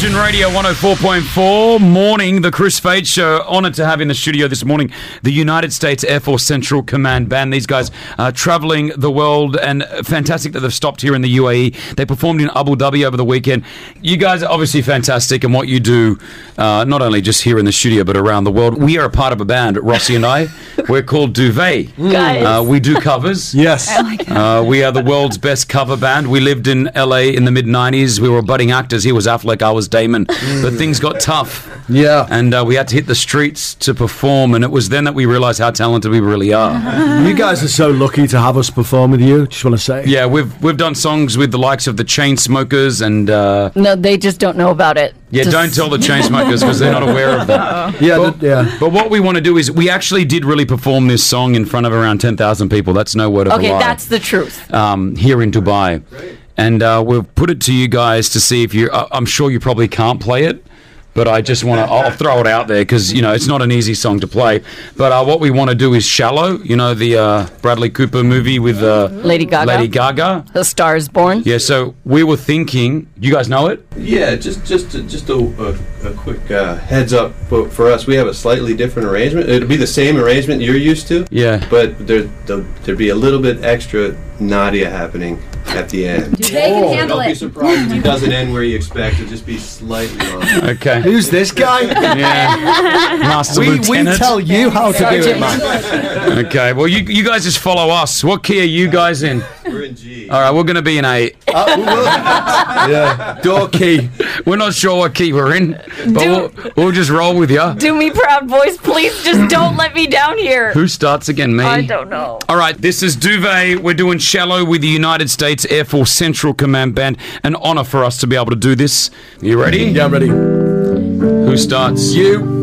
Virgin Radio 104.4 morning, the Kris Fade Show. Honoured to have in the studio this morning the United States Air Force Central Command Band. These guys are travelling the world and fantastic that they've stopped here in the UAE. They performed in Abu Dhabi over the weekend. You guys are obviously fantastic in what you do, uh, not only just here in the studio but around the world. We are a part of a band, Rossi and I. We're called Duvet. Guys. Uh, we do covers. Yes. Like. Uh, we are the world's best cover band. We lived in LA in the mid 90s. We were budding actors. He was Affleck, I was Damon. But things got tough. Yeah. And uh, we had to hit the streets to perform. And it was then that we realized how talented we really are. You guys are so lucky to have us perform with you. Just want to say. Yeah, we've we've done songs with the likes of the Chainsmokers and. Uh, No, they just don't know about it. yeah, Just- don't tell the Chainsmokers because they're not aware of that. Yeah. But, th- yeah. but what we want to do is we actually did really perform this song in front of around 10,000 people. That's no word of Okay, a lie. that's the truth. um, here in Dubai. And uh, we'll put it to you guys to see if you. Uh, I'm sure you probably can't play it, but I just want to. I'll throw it out there because you know it's not an easy song to play. But uh, what we want to do is "Shallow." You know the uh, Bradley Cooper movie with uh, Lady Gaga. Lady Gaga. The Star is Born. Yeah. So we were thinking. You guys know it? Yeah, just just just a, a, a quick uh, heads up for, for us. We have a slightly different arrangement. It'll be the same arrangement you're used to, Yeah. but there there'll, there'd be a little bit extra Nadia happening at the end. They can handle Don't be it. surprised if it doesn't end where you expect. It'll just be slightly longer. Okay. Who's this guy? Yeah. Master we, we Lieutenant. tell you how to do it, man. Okay. Well, you you guys just follow us. What key are you guys in? We're in G. All right. We're going to be in A. Uh, we will. yeah. Door key. We're not sure what key we're in, but we'll, we'll just roll with you. Do me proud, boys. Please just don't let me down here. Who starts again? Me. I don't know. All right, this is Duvet. We're doing Shallow with the United States Air Force Central Command Band. An honor for us to be able to do this. You ready? Yeah, I'm ready. Who starts? You.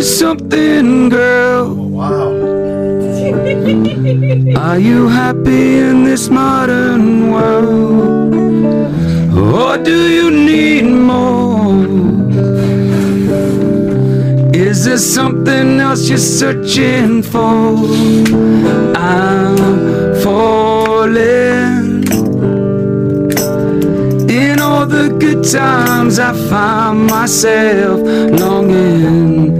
Me something, girl. Wow. Are you happy in this modern world? Or do you need more? Is there something else you're searching for? I'm falling. The good times, I find myself longing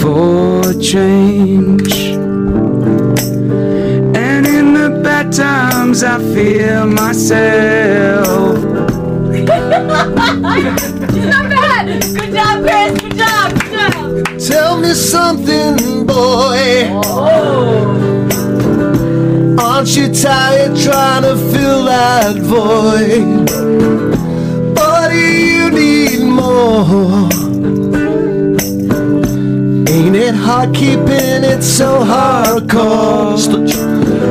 for change. And in the bad times, I feel myself. Not bad. Good job, Kris. Good job. Good job. Tell me something, boy. Oh. Aren't you tired trying to fill that void? You need more? Ain't it hard keeping it so hardcore?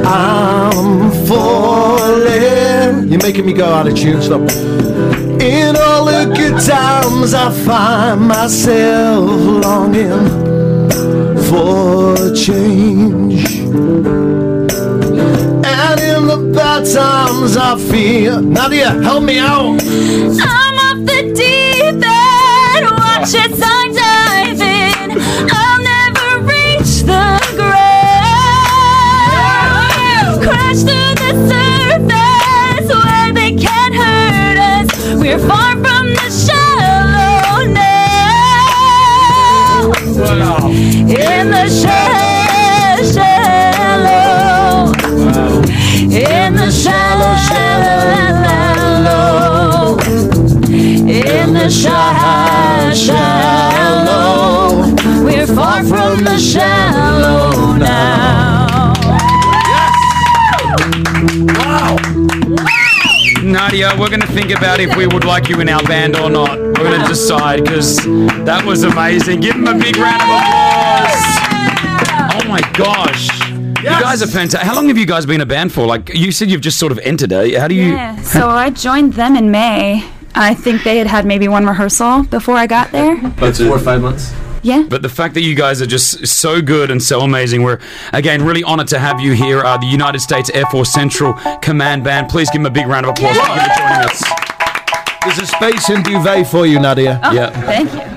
I'm falling. You're making me go out of tune. Stop. In all the good times, I find myself longing for change. And in the bad times, I feel. Nadia, help me out. Oh, The deep end. Watch as the shallow. We're far from the shallow now. Nadia, we're going to think about if we would like you in our band or not. We're going to decide because that was amazing. Give him a big round of applause. Oh my gosh. You guys are fantastic. How long have you guys been a band for? Like you said, you've just sort of entered it. How do you? Yeah, so I joined them in May. I think they had had maybe one rehearsal before I got there. That's four or five months. Yeah. But the fact that you guys are just so good and so amazing, we're again really honored to have you here. Uh, the United States Air Force Central Command Band. Please give them a big round of applause. Thank you for joining us. There's a space in duvet for you, Nadia. Yeah. Thank you.